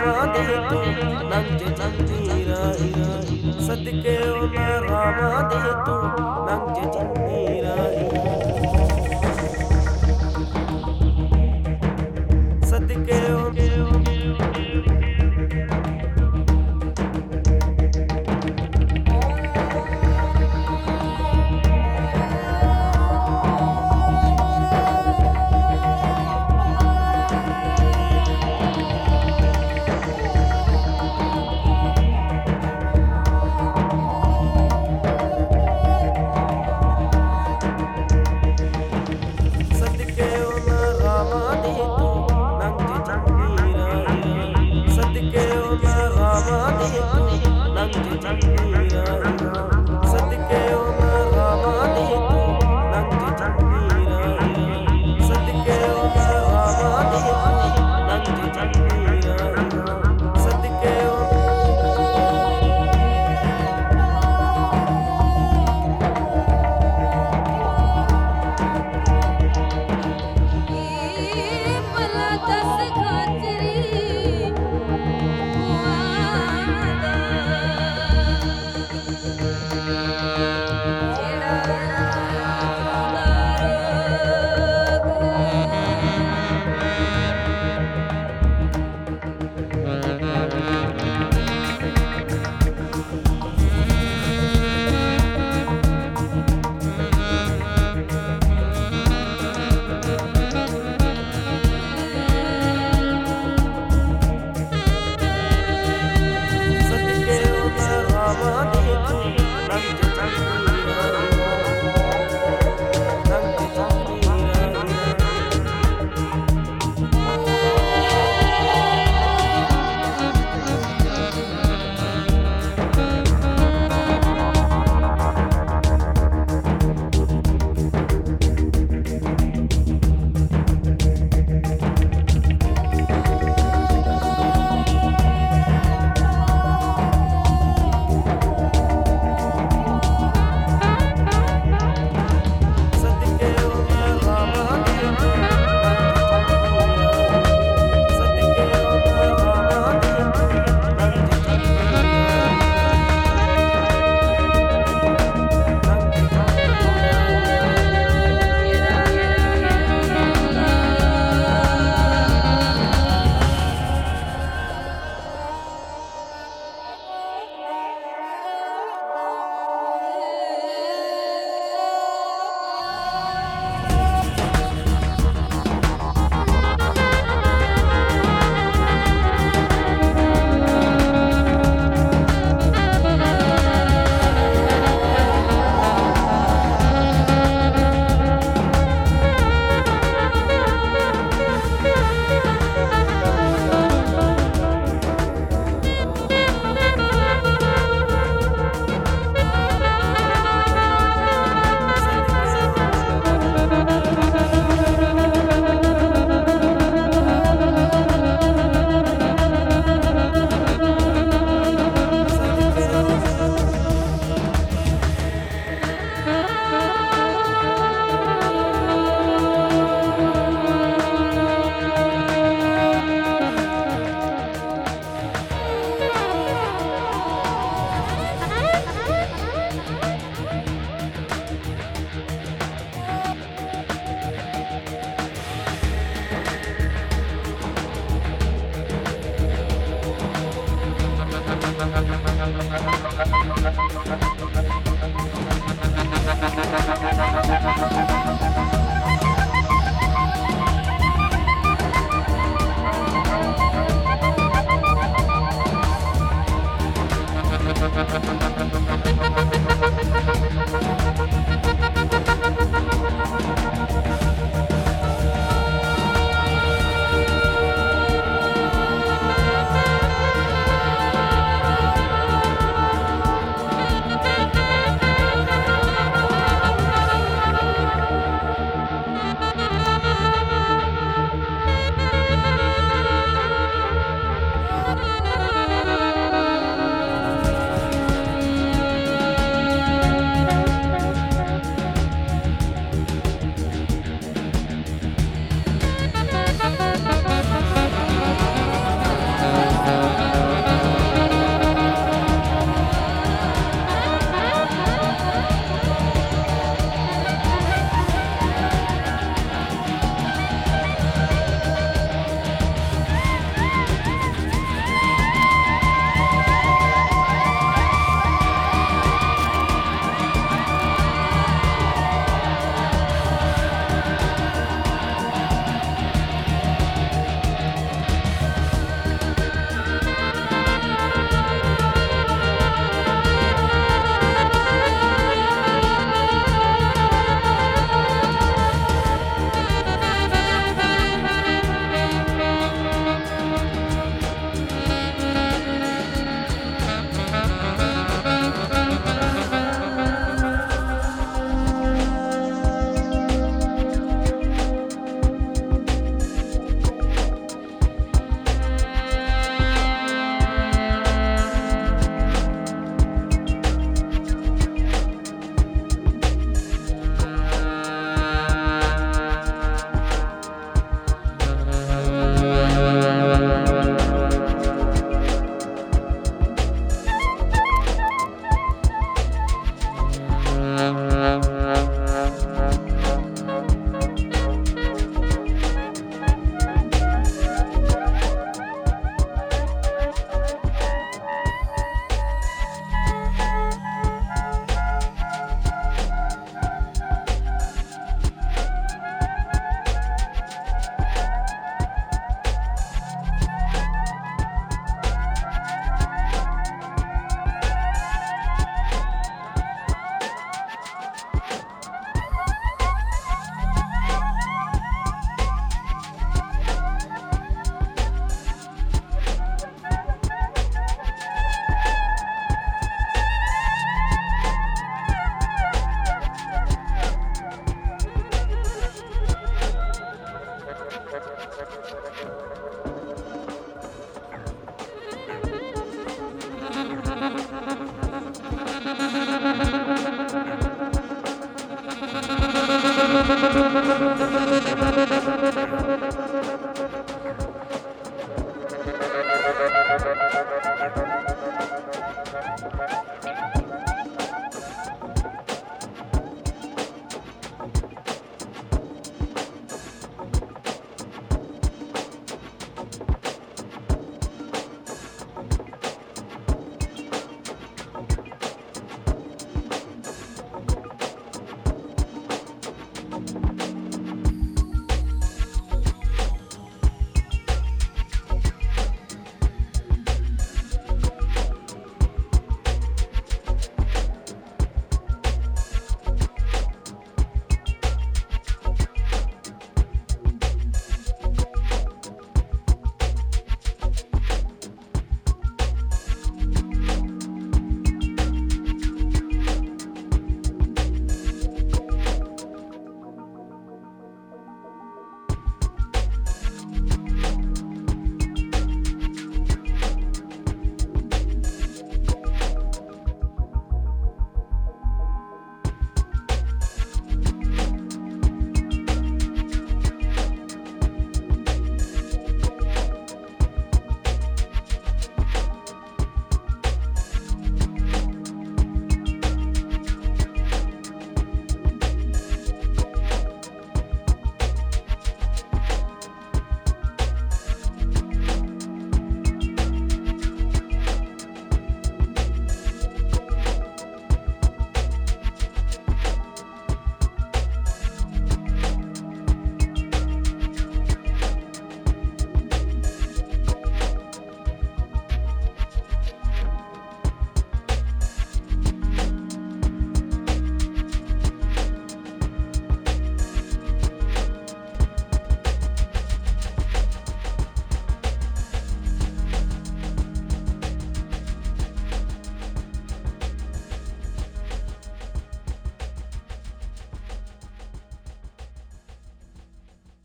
ਰਾਵਾਂ ਦੇ ਤੋਂ ਲੰਘ ਜੰਦੀ ਰਾਹੀ ਸਦਕੇ ਉਹ ਮੈਂ ਰਾਵਾਂ ਦੇ ਤੋਂ ਲੰਘ ਜੰਦੀ ਰਾਹੀ। Thank you.